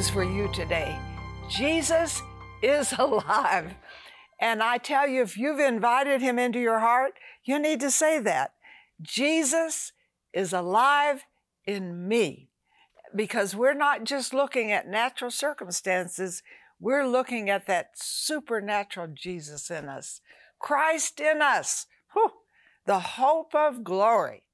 news for you today. Jesus is alive. And I tell you, if you've invited him into your heart, you need to say that. Jesus is alive in me. Because we're not just looking at natural circumstances, we're looking at that supernatural Jesus in us, Christ in us, Whew, the hope of glory.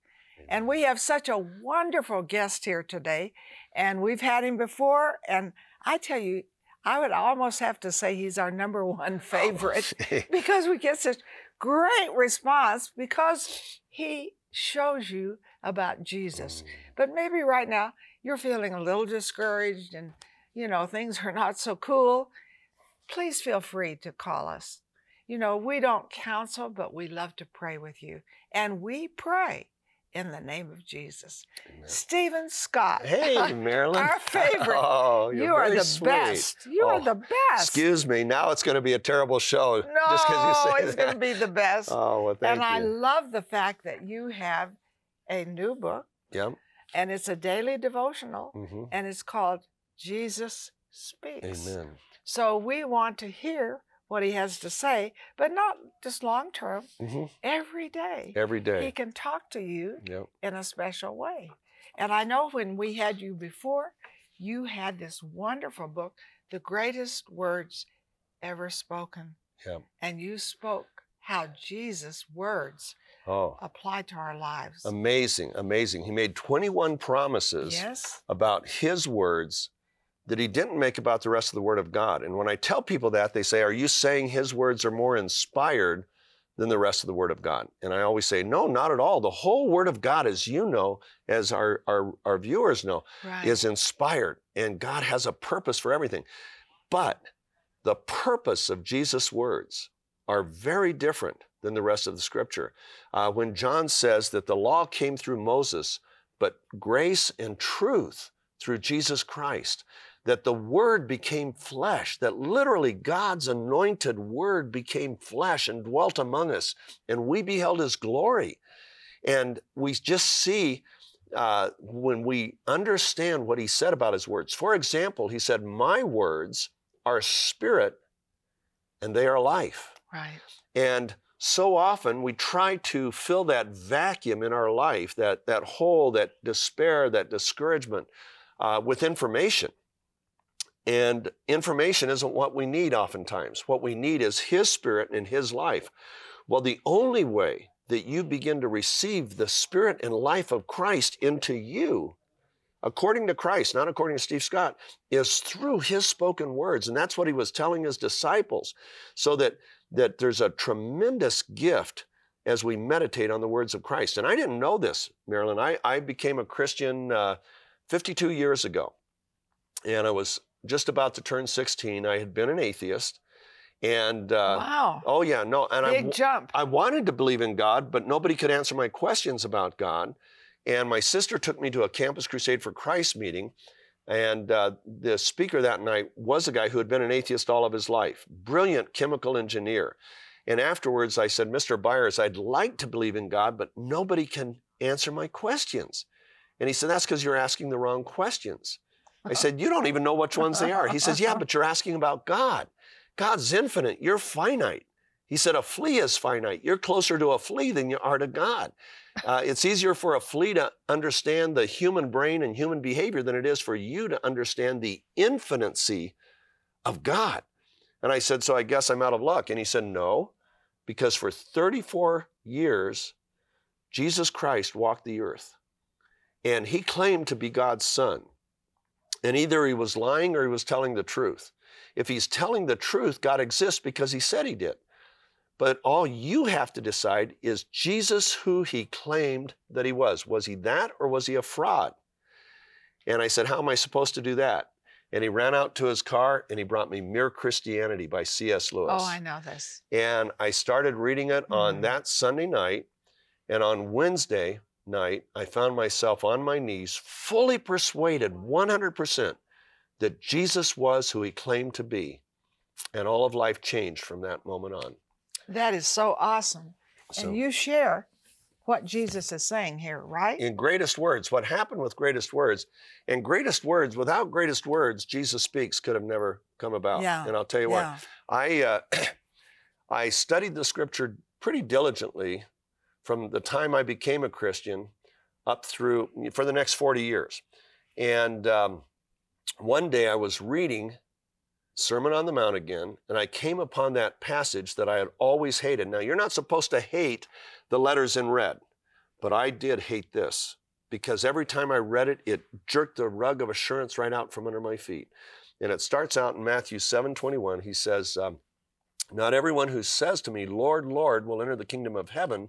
And we have such a wonderful guest here today, and we've had him before. And I tell you, I would almost have to say he's our number one favorite because we get such great response because he shows you about Jesus. Mm. But maybe right now you're feeling a little discouraged and you know things are not so cool. Please feel free to call us. You know, we don't counsel, but we love to pray with you. And we pray in the name of Jesus. Amen. Steven Scott. Hey, Marilyn. Our favorite. Oh, you're you are the sweet. best. You are Oh, the best. Excuse me. Now it's going to be a terrible show. No, just you say it's going to be the best. Oh, well, thank and I love the fact that you have a new book, Yep. and it's a daily devotional, hmm and it's called Jesus Speaks. Amen. So we want to hear what he has to say, but not just long term, hmm every day. Every He can talk to you Yep. in a special way. And I know when we had you before, you had this wonderful book, The Greatest Words Ever Spoken. Yep. And you spoke how Jesus' words Oh, apply to our lives. amazing, amazing. He made 21 promises yes. about his words that he didn't make about the rest of the Word of God. And when I tell people that, they say, Are you saying his words are more inspired than the rest of the Word of God? And I always say, No, not at all. The whole Word of God, as you know, as our, our, our viewers know, Right. is inspired, and God has a purpose for everything. But the purpose of Jesus' words are very different than the rest of the scripture. Uh, when John says that the law came through Moses, but grace and truth through Jesus Christ, that the Word became flesh, that literally God's anointed Word became flesh and dwelt among us, and we beheld His glory. And we just see uh, when we understand what He said about His words. For example, He said, My words are spirit and they are life. right. And so often we try to fill that vacuum in our life, that, that hole, that despair, that discouragement uh, with information. And information isn't what we need oftentimes. What we need is His Spirit and His life. Well, the only way that you begin to receive the Spirit and life of Christ into you, according to Christ, not according to Steve Scott, is through His spoken words. And that's what He was telling His disciples. So that, that there's a tremendous gift as we meditate on the words of Christ. And I didn't know this, Marilyn. I, I became a Christian uh, 52 years ago. And I was just about to turn 16. I had been an atheist. And, uh, wow. oh, yeah, no. And I, Big jump. I wanted to believe in God, but nobody could answer my questions about God. And my sister took me to a Campus Crusade for Christ meeting. And uh, the speaker that night was a guy who had been an atheist all of his life, brilliant chemical engineer. And afterwards, I said, Mr. Byers, I'd like to believe in God, but nobody can answer my questions. And he said, That's because you're asking the wrong questions. I said, You don't even know which ones they are. He says, Yeah, but you're asking about God. God's infinite, you're finite. He said, A flea is finite. You're closer to a flea than you are to God. Uh, it's easier for a flea to understand the human brain and human behavior than it is for you to understand the infinitency of God. And I said, So I guess I'm out of luck. And he said, No, because for 34 years, Jesus Christ walked the earth and he claimed to be God's son. And either he was lying or he was telling the truth. If he's telling the truth, God exists because he said he did. But all you have to decide is Jesus who he claimed that he was. Was he that or was he a fraud? And I said, How am I supposed to do that? And he ran out to his car and he brought me Mere Christianity by C.S. Lewis. Oh, I know this. And I started reading it on Mhm. that Sunday night. And on Wednesday night, I found myself on my knees, fully persuaded 100% that Jesus was who he claimed to be. And all of life changed from that moment on. That is so awesome. So, And you share what Jesus is saying here, right? In greatest words, what happened with greatest words, and greatest words, without greatest words, Jesus speaks could have never come about. Yeah. And I'll tell you what, yeah. I uh, I studied the scripture pretty diligently from the time I became a Christian up through for the next 40 years. And um, one day I was reading Sermon on the Mount again, and I came upon that passage that I had always hated. Now, you're not supposed to hate the letters in red, but I did hate this because every time I read it, it jerked the rug of assurance right out from under my feet. And it starts out in Matthew 7 21. He says, um, Not everyone who says to me, Lord, Lord, will enter the kingdom of heaven,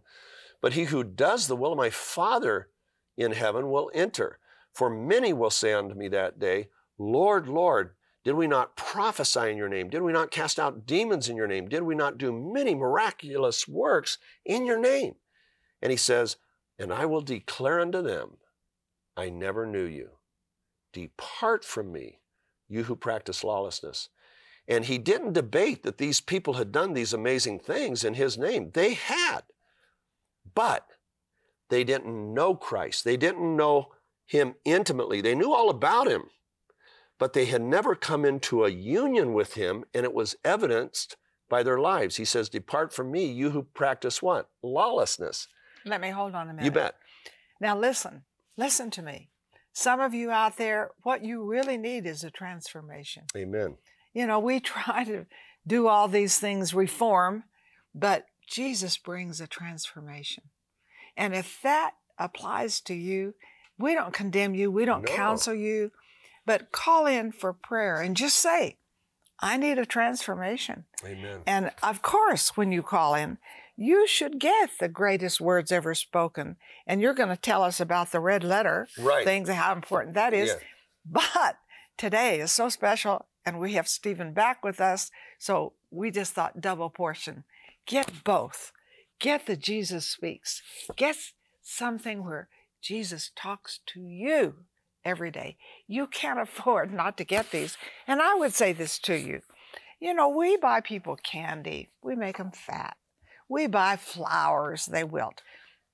but he who does the will of my Father in heaven will enter. For many will say unto me that day, Lord, Lord, did we not prophesy in your name? Did we not cast out demons in your name? Did we not do many miraculous works in your name? And he says, And I will declare unto them, I never knew you. Depart from me, you who practice lawlessness. And he didn't debate that these people had done these amazing things in his name. They had. But they didn't know Christ. They didn't know him intimately. They knew all about him, but they had never come into a union with him, and it was evidenced by their lives. He says, Depart from me, you who practice what? Lawlessness. Let me hold on a minute. You bet. Now, listen, listen to me. Some of you out there, what you really need is a transformation. Amen. You know, we try to do all these things, reform, but Jesus brings a transformation. And if that applies to you, we don't condemn you, we don't No. counsel you, but call in for prayer and just say, I need a transformation. Amen. And of course, when you call in, you should get the greatest words ever spoken. And you're going to tell us about the red letter Right. things, how important that is. Yeah. But today is so special, and we have Steven back with us. So we just thought double portion. Get both. Get the Jesus speaks. Get something where Jesus talks to you every day. You can't afford not to get these. And I would say this to you. You know, we buy people candy, we make them fat. We buy flowers, they wilt.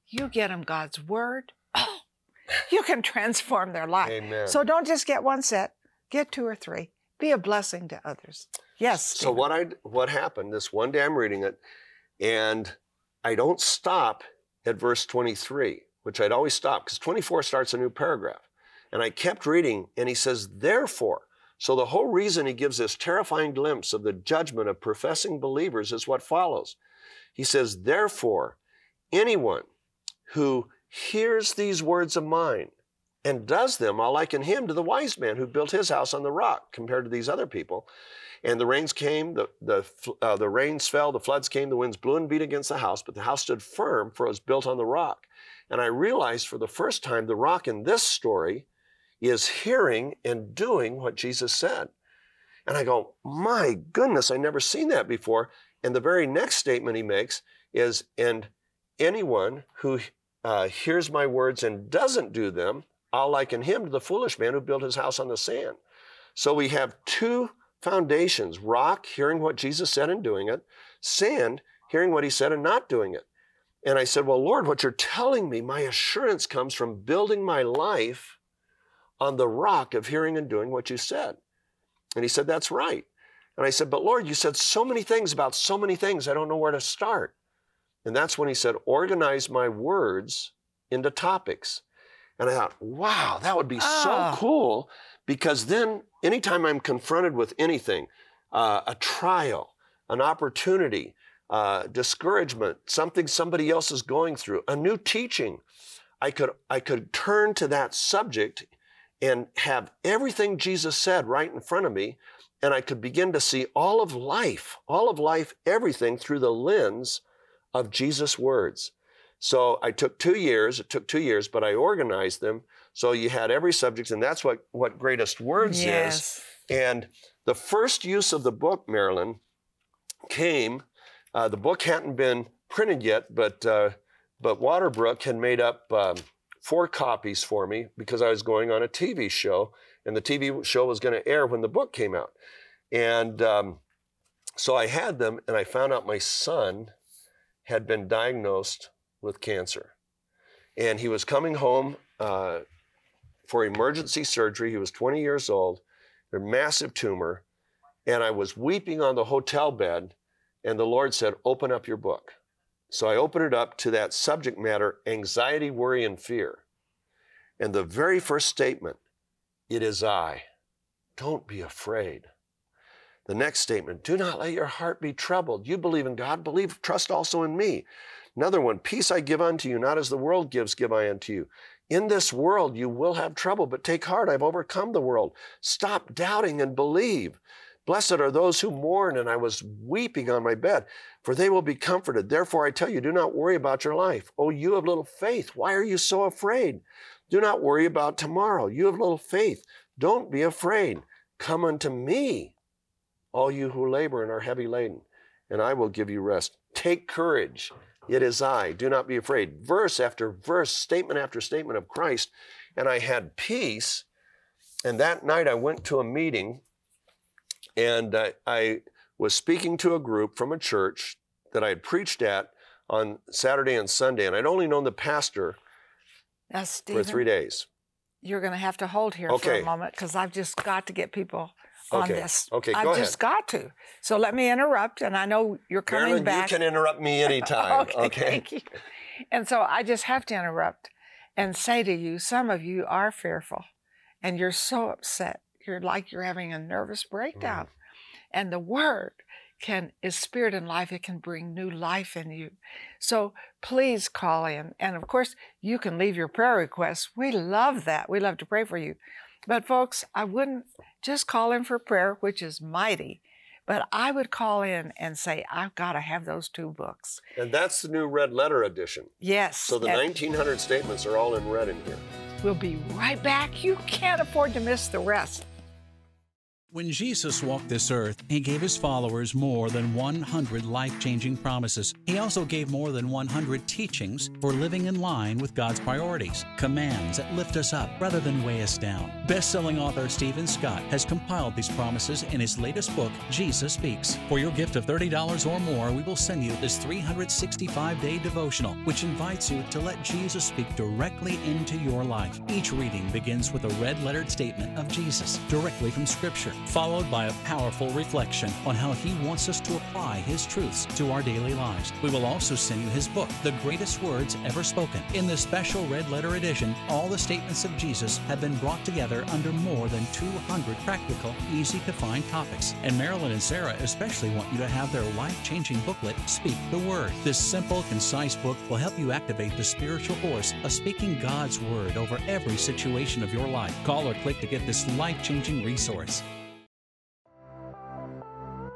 You get them God's word, oh, you can transform their life. Amen. So don't just get one set, get two or three. Be a blessing to others. Yes. So what I what happened this one day I'm reading it, and I don't stop at verse 23, which I'd always stop because 24 starts a new paragraph, and I kept reading, and he says, therefore. So the whole reason he gives this terrifying glimpse of the judgment of professing believers is what follows. He says, therefore, anyone who hears these words of mine and does them, I'll liken him to the wise man who built his house on the rock compared to these other people. And the rains came, the, the, uh, the rains fell, the floods came, the winds blew and beat against the house, but the house stood firm, for it was built on the rock. And I realized for the first time the rock in this story is hearing and doing what Jesus said. And I go, my goodness, I never seen that before. And the very next statement he makes is, and anyone who uh, hears my words and doesn't do them, I'll liken him to the foolish man who built his house on the sand. So we have two foundations rock, hearing what Jesus said and doing it, sand, hearing what he said and not doing it. And I said, Well, Lord, what you're telling me, my assurance comes from building my life on the rock of hearing and doing what you said. And he said, That's right. And I said, But Lord, you said so many things about so many things, I don't know where to start. And that's when he said, Organize my words into topics. And I thought, wow, that would be Ah. so cool because then anytime I'm confronted with anything, uh, a trial, an opportunity, uh, discouragement, something somebody else is going through, a new teaching, I could, I could turn to that subject and have everything Jesus said right in front of me. And I could begin to see all of life, all of life, everything through the lens of Jesus' words. So I took two years, it took two years, but I organized them. So you had every subject, and that's what, what Greatest Words is. And the first use of the book, Marilyn, came. Uh, the book hadn't been printed yet, but uh, but Waterbrook had made up um, four copies for me because I was going on a TV show, and the TV show was going to air when the book came out. And um, so I had them, and I found out my son had been diagnosed with cancer. and he was coming home uh, for emergency surgery. He was 20 years old, a massive tumor, and I was weeping on the hotel bed, and the Lord said, Open up your book. So I opened it up to that subject matter anxiety, worry, and fear. And the very first statement, it is I. Don't be afraid. The next statement, do not let your heart be troubled. You believe in God, believe, trust also in me. Another one, peace I give unto you, not as the world gives, give I unto you. In this world you will have trouble, but take heart, I've overcome the world. Stop doubting and believe. Blessed are those who mourn, and I was weeping on my bed, for they will be comforted. Therefore I tell you, do not worry about your life. Oh, you have little faith. Why are you so afraid? Do not worry about tomorrow. You have little faith. Don't be afraid. Come unto me, all you who labor and are heavy laden, and I will give you rest. Take courage. It is I. Do not be afraid. Verse after verse, statement after statement of Christ. And I had peace. And that night I went to a meeting and I, I was speaking to a group from a church that I had preached at on Saturday and Sunday. And I'd only known the pastor Now, for three days. you're going to have to hold here for a moment because I've just got to get people on Okay. this. Okay, I've go just got to. So let me interrupt, and I know you're coming Marilyn, back. you can interrupt me anytime. okay, okay. thank you. And so I just have to interrupt and say to you, some of you are fearful, and you're so upset. You're like you're having a nervous breakdown, mm. and the Word can is spirit and life. It can bring new life in you. So please call in, and of course you can leave your prayer requests. We love that. We love to pray for you. But folks, I wouldn't just call in for prayer, which is mighty. But I would call in and say, I've got to have those two books. And that's the new red letter edition. Yes. So the 1900 statements are all in red in here. We'll be right back. You can't afford to miss the rest. When Jesus walked this earth, he gave his followers more than 100 life changing promises. He also gave more than 100 teachings for living in line with God's priorities, commands that lift us up rather than weigh us down. Best selling author Steven Scott has compiled these promises in his latest book, Jesus Speaks. For your gift of $30 or more, we will send you this 365 day devotional, which invites you to let Jesus speak directly into your life. Each reading begins with a red lettered statement of Jesus directly from Scripture followed by a powerful reflection on how He wants us to apply His truths to our daily lives. We will also send you His book, The Greatest Words Ever Spoken. In this special red letter edition, all the statements of Jesus have been brought together under more than 200 practical, easy to find topics. And Marilyn and Sarah especially want you to have their life changing booklet, Speak the Word. This simple, concise book will help you activate the spiritual force of speaking God's Word over every situation of your life. Call or click to get this life changing resource.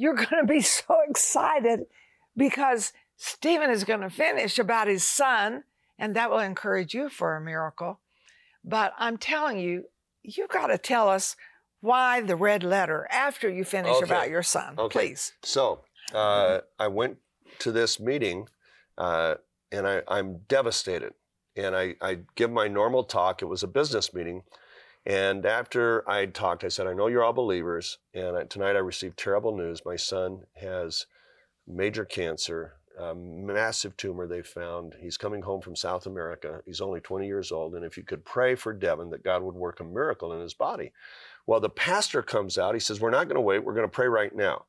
You're going to be so excited because Steven is going to finish about his son, and that will encourage you for a miracle. But I'm telling you, you've got to tell us why the red letter after you finish Okay. about your son, Okay. please. So uh, I went to this meeting uh, and I, I'm devastated. And I, I give my normal talk. It was a business meeting. And after I talked, I said, I know you're all believers. And tonight I received terrible news. My son has major cancer, a massive tumor they found. He's coming home from South America. He's only 20 years old. And if you could pray for Devin that God would work a miracle in his body. Well, the pastor comes out. He says, We're not going to wait. We're going to pray right now.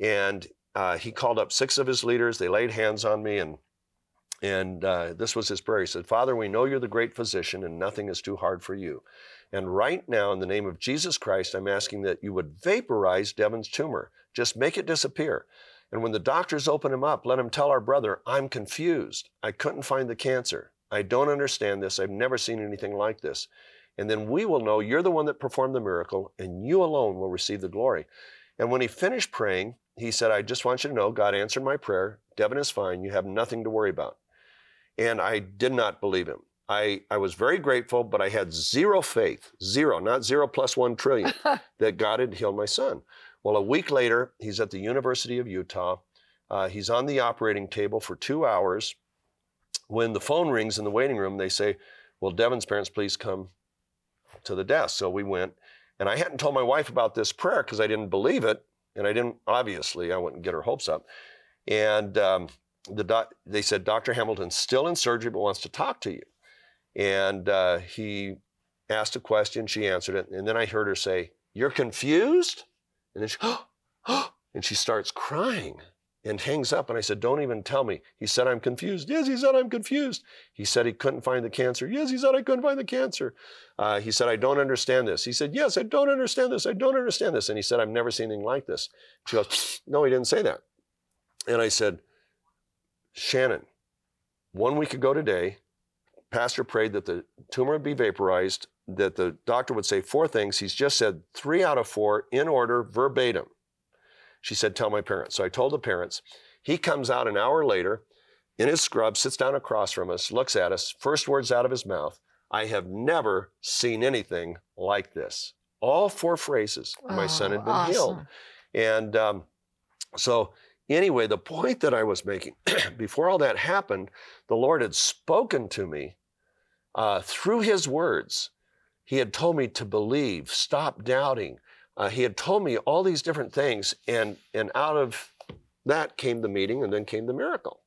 And uh, he called up six of his leaders. They laid hands on me, and And uh, this was his prayer. He said, Father, we know you're the great physician and nothing is too hard for you. And right now, in the name of Jesus Christ, I'm asking that you would vaporize Devin's tumor. Just make it disappear. And when the doctors open him up, let him tell our brother, I'm confused. I couldn't find the cancer. I don't understand this. I've never seen anything like this. And then we will know you're the one that performed the miracle, and you alone will receive the glory. And when he finished praying, he said, I just want you to know God answered my prayer. Devin is fine. You have nothing to worry about. And I did not believe him. I, I was very grateful, but I had zero faith, zero, not zero plus one trillion, that God had healed my son. Well, a week later, he's at the University of Utah. Uh, he's on the operating table for two hours. When the phone rings in the waiting room, they say, Well, Devin's parents, please come to the desk. So we went, and I hadn't told my wife about this prayer because I didn't believe it, and I didn't, obviously, I wouldn't get her hopes up. And um, the doc, they said, Dr. Hamilton's still in surgery but wants to talk to you. And uh, he asked a question, she answered it, and then I heard her say, You're confused? And then she, oh, and she starts crying and hangs up. And I said, Don't even tell me. He said, I'm confused. Yes, he said, I'm confused. He said he couldn't find the cancer. Yes, he said, I couldn't find the cancer. Uh, he said, I don't understand this. He said, Yes, I don't understand this. I don't understand this. And he said, I've never seen anything like this. She goes, No, he didn't say that. And I said, Shannon, one week ago today, pastor prayed that the tumor would be vaporized, that the doctor would say four things. He's just said three out of four in order, verbatim. She said, Tell my parents. So I told the parents. He comes out an hour later in his scrub, sits down across from us, looks at us, first words out of his mouth I have never seen anything like this. All four phrases. my son had been awesome. healed. And um, so, anyway, the point that I was making before all that happened, the Lord had spoken to me uh, through his words. He had told me to believe, stop doubting. Uh, he had told me all these different things, and, and out of that came the meeting, and then came the miracle.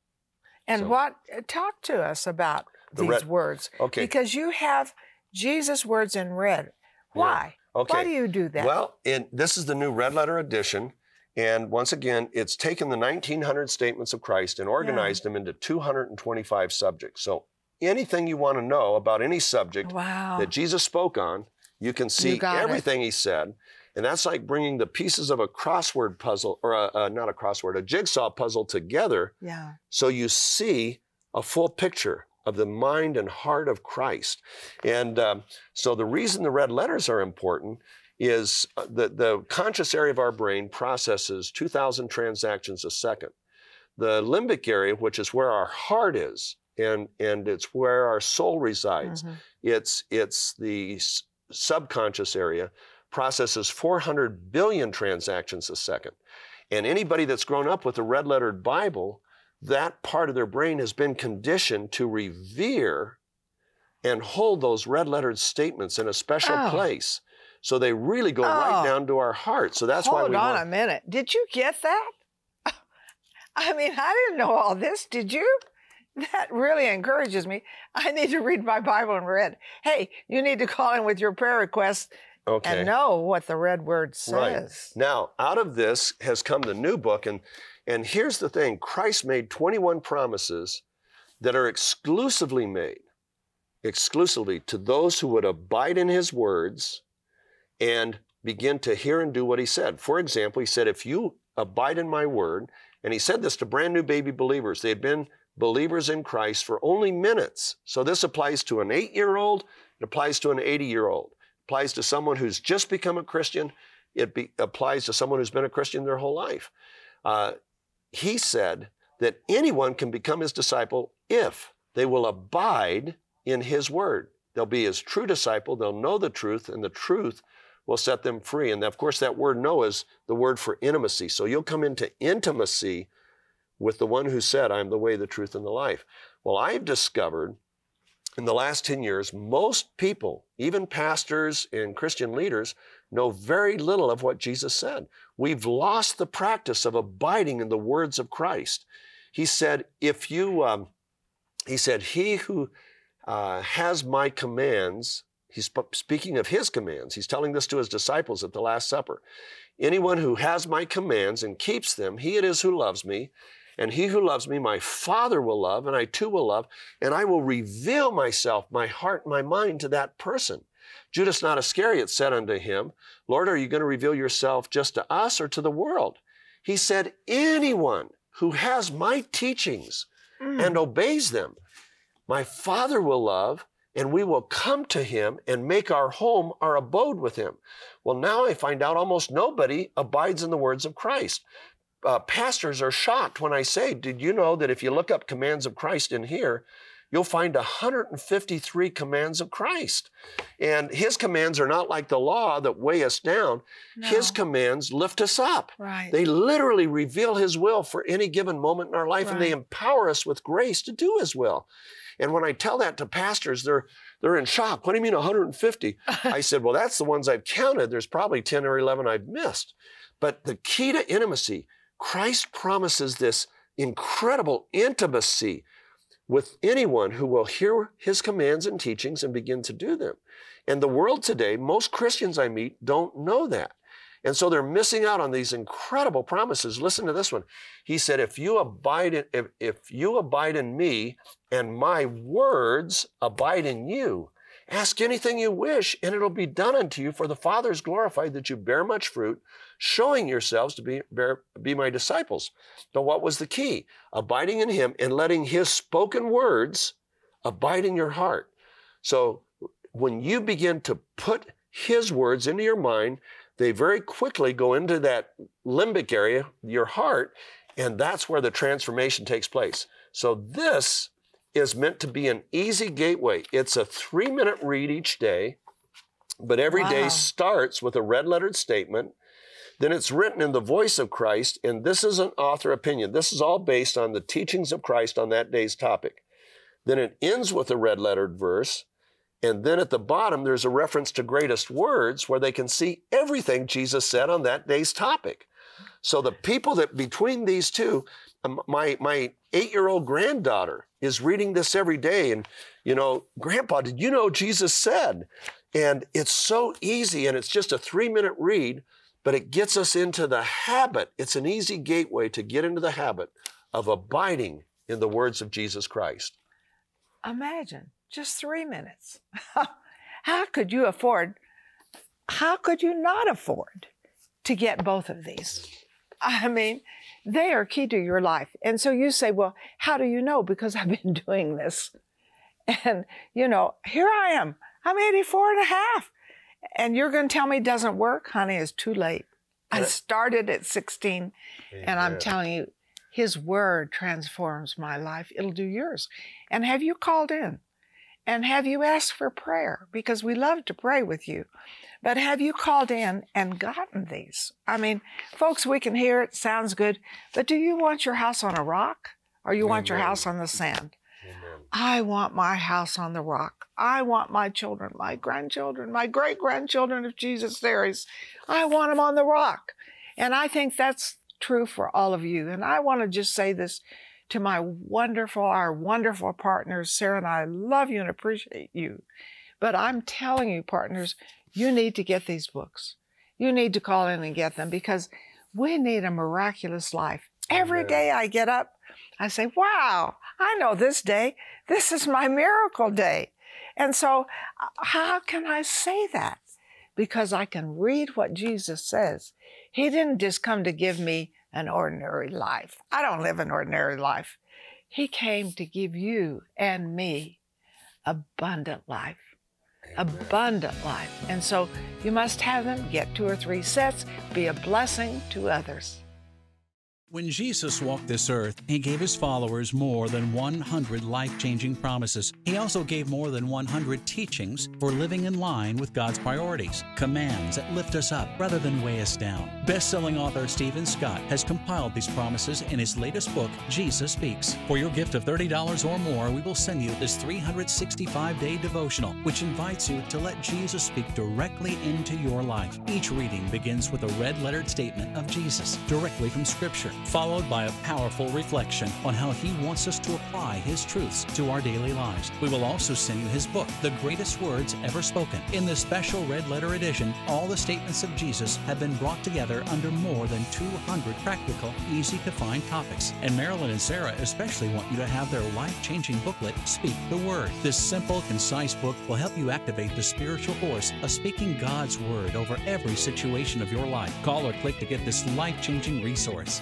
And So- what, uh, talk to us about The these red- words. Okay. Because you have Jesus' words in red. Why? Okay. Why do you do that? Well, and this is the new red letter edition. And once again, it's taken the 1900 statements of Christ and organized them into 225 subjects. So anything you want to know about any subject wow. that Jesus spoke on, you can see it. everything he said. And that's like bringing the pieces of a crossword puzzle, or a, a, not a crossword, a jigsaw puzzle together yeah. so you see a full picture of the mind and heart of Christ. And um, so the reason the red letters are important is uh, the, the conscious area of our brain processes 2,000 transactions a second. The limbic area, which is where our heart is, and, and it's where our soul resides, Mhm. it's, it's the s- subconscious area, processes 400 billion transactions a second. And anybody that's grown up with a red lettered Bible, that part of their brain has been conditioned to revere and hold those red lettered statements in a special Oh. place. So they really go right Oh. down to our heart. So that's why we Hold on want, a minute. Did you get that? I mean, I didn't know all this. Did you? That really encourages me. I need to read my Bible in red. Hey, you need to call in with your prayer requests okay. and know what the red word says. Right. Now, out of this has come the new book. And, and here's the thing Christ made 21 promises that are exclusively made, exclusively to those who would abide in his words and begin to hear and do what he said. For example, he said, If you abide in my word, and he said this to brand new baby believers, they had been believers in Christ for only minutes. So this applies to an eight year old, it applies to an 80 year old, applies to someone who's just become a Christian, it be, applies to someone who's been a Christian their whole life. Uh, he said that anyone can become his disciple if they will abide in his word. They'll be his true disciple, they'll know the truth, and the truth will set them free. And of course, that word know is the word for intimacy. So you'll come into intimacy with the one who said, I am the way, the truth, and the life. Well, I've discovered in the last 10 years, most people, even pastors and Christian leaders, know very little of what Jesus said. We've lost the practice of abiding in the words of Christ. He said, if you, um, he said, he who uh, has my commands, he's sp- speaking of his commands. He's telling this to his disciples at the Last Supper. Anyone who has my commands and keeps them, he it is who loves me. And he who loves me, my Father will love, and I too will love, and I will reveal myself, my heart, my mind to that person. Judas not Iscariot said unto him, Lord, are you going to reveal yourself just to us or to the world? He said, Anyone who has my teachings Mm. and obeys them, my Father will love, and we will come to him and make our home, our abode with him. Well, now I find out almost nobody abides in the words of Christ. Uh, pastors are shocked when I say, Did you know that if you look up commands of Christ in here, you'll find 153 commands of Christ? And his commands are not like the law that weigh us down, his commands lift us up. Right. They literally reveal His will for any given moment in our life, and they empower us with grace to do His will. And when I tell that to pastors, they're they're in shock. What do you mean 150? I said, well, that's the ones I've counted. There's probably 10 or 11 I've missed. But the key to intimacy, Christ promises this incredible intimacy with anyone who will hear his commands and teachings and begin to do them. And the world today, most Christians I meet don't know that. And so they're missing out on these incredible promises. Listen to this one. He said, if you abide in, if, if you abide in me and my words abide in you, ask anything you wish and it'll be done unto you for the Father is glorified that you bear much fruit, showing yourselves to be, bear, be my disciples. But what was the key? Abiding in him and letting his spoken words abide in your heart. So when you begin to put his words into your mind, they very quickly go into that limbic area, your heart, and that's where the transformation takes place. So this is meant to be an easy gateway. It's a three minute read each day, but every day Wow. starts with a red lettered statement. Then it's written in the voice of Christ, and this is an author opinion. This is all based on the teachings of Christ on that day's topic. Then it ends with a red lettered verse. And then at the bottom, there's a reference to greatest words where they can see everything Jesus said on that day's topic. So the people that between these two, um, my, my eight year old granddaughter is reading this every day. And, you know, Grandpa, did you know Jesus said? And it's so easy and it's just a three minute read, but it gets us into the habit. It's an easy gateway to get into the habit of abiding in the words of Jesus Christ. Imagine just three minutes. how could you afford, how could you not afford to get both of these? I mean, they are key to your life. And so you say, well, how do you know? Because I've been doing this. And, you know, here I am. I'm 84 and a half. And you're going to tell me it doesn't work? Honey, it's too late. I started at 16, and I'm telling you, His Word transforms my life. It'll do yours. And have you called in? And have you asked for prayer? Because we love to pray with you. But have you called in and gotten these? I mean, folks, we can hear it, sounds good, but do you want your house on a rock or you want your house on the sand? Amen. I want my house on the rock. I want my children, my grandchildren, my great grandchildren, if Jesus there is, I want them on the rock. And I think that's true for all of you. And I want to just say this to my wonderful, our wonderful partners. Sarah and I love you and appreciate you. But I'm telling you, partners, you need to get these books. You need to call in and get them because we need a miraculous life. Every Amen. day I get up, I say, wow, I know this day. This is my miracle day. And so, uh, how can I say that? Because I can read what Jesus says. He didn't just come to give me an ordinary life. I don't live an ordinary life. He came to give you and me abundant life. Abundant life. And so you must have them, get two or three sets, be a blessing to others. When Jesus walked this earth, he gave his followers more than 100 life changing promises. He also gave more than 100 teachings for living in line with God's priorities, commands that lift us up rather than weigh us down. Best selling author Steven Scott has compiled these promises in his latest book, Jesus Speaks. For your gift of $30 or more, we will send you this 365 day devotional, which invites you to let Jesus speak directly into your life. Each reading begins with a red lettered statement of Jesus directly from Scripture. Followed by a powerful reflection on how He wants us to apply His truths to our daily lives. We will also send you His book, The Greatest Words Ever Spoken. In this special red letter edition, all the statements of Jesus have been brought together under more than 200 practical, easy to find topics. And Marilyn and Sarah especially want you to have their life changing booklet, Speak the Word. This simple, concise book will help you activate the spiritual force of speaking God's Word over every situation of your life. Call or click to get this life changing resource.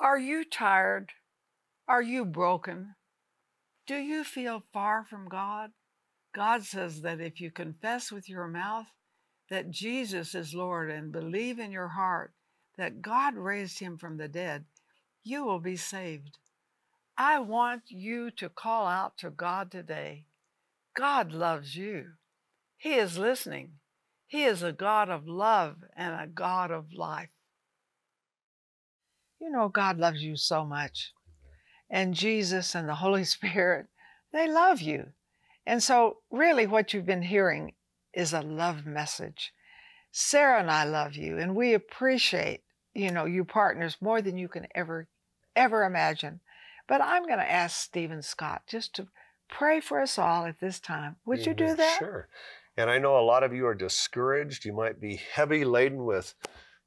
Are you tired? Are you broken? Do you feel far from God? God says that if you confess with your mouth that Jesus is Lord and believe in your heart that God raised him from the dead, you will be saved. I want you to call out to God today. God loves you. He is listening. He is a God of love and a God of life. You know, God loves you so much. And Jesus and the Holy Spirit, they love you. And so, really, what you've been hearing is a love message. Sarah and I love you, and we appreciate, you know, you partners more than you can ever, ever imagine. But I'm going to ask Steven Scott just to pray for us all at this time. Would you do that? Sure. And I know a lot of you are discouraged. You might be heavy laden with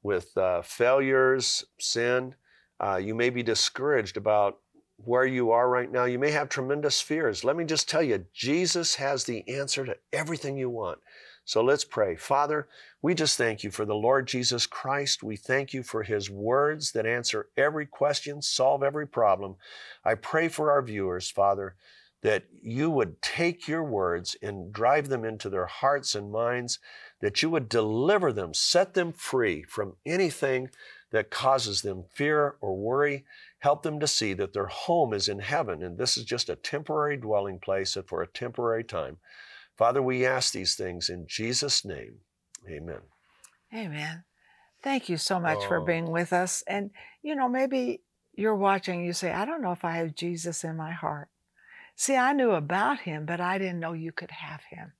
with uh, failures, sin. Uh, you may be discouraged about where you are right now. You may have tremendous fears. Let me just tell you, Jesus has the answer to everything you want. So let's pray. Father, we just thank you for the Lord Jesus Christ. We thank you for his words that answer every question, solve every problem. I pray for our viewers, Father, that you would take your words and drive them into their hearts and minds, that you would deliver them, set them free from anything that causes them fear or worry. Help them to see that their home is in heaven and this is just a temporary dwelling place for a temporary time. Father, we ask these things in Jesus' name. Amen. Amen. Thank you so much oh. for being with us. And, you know, maybe you're watching, you say, I don't know if I have Jesus in my heart. See, I knew about him, but I didn't know you could have him.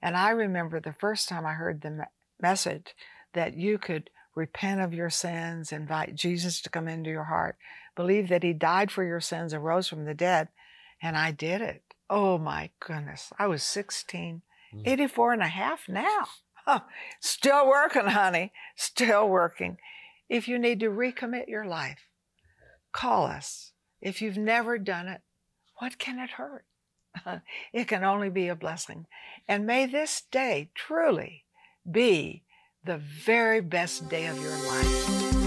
And I remember the first time I heard the message that you could repent of your sins, invite Jesus to come into your heart, believe that he died for your sins and rose from the dead. And I did it. Oh my goodness. I was 16, mm. 84 and a half now. Oh, still working, honey. Still working. If you need to recommit your life, call us. If you've never done it, what can it hurt? it can only be a blessing. And may this day truly be the very best day of your life.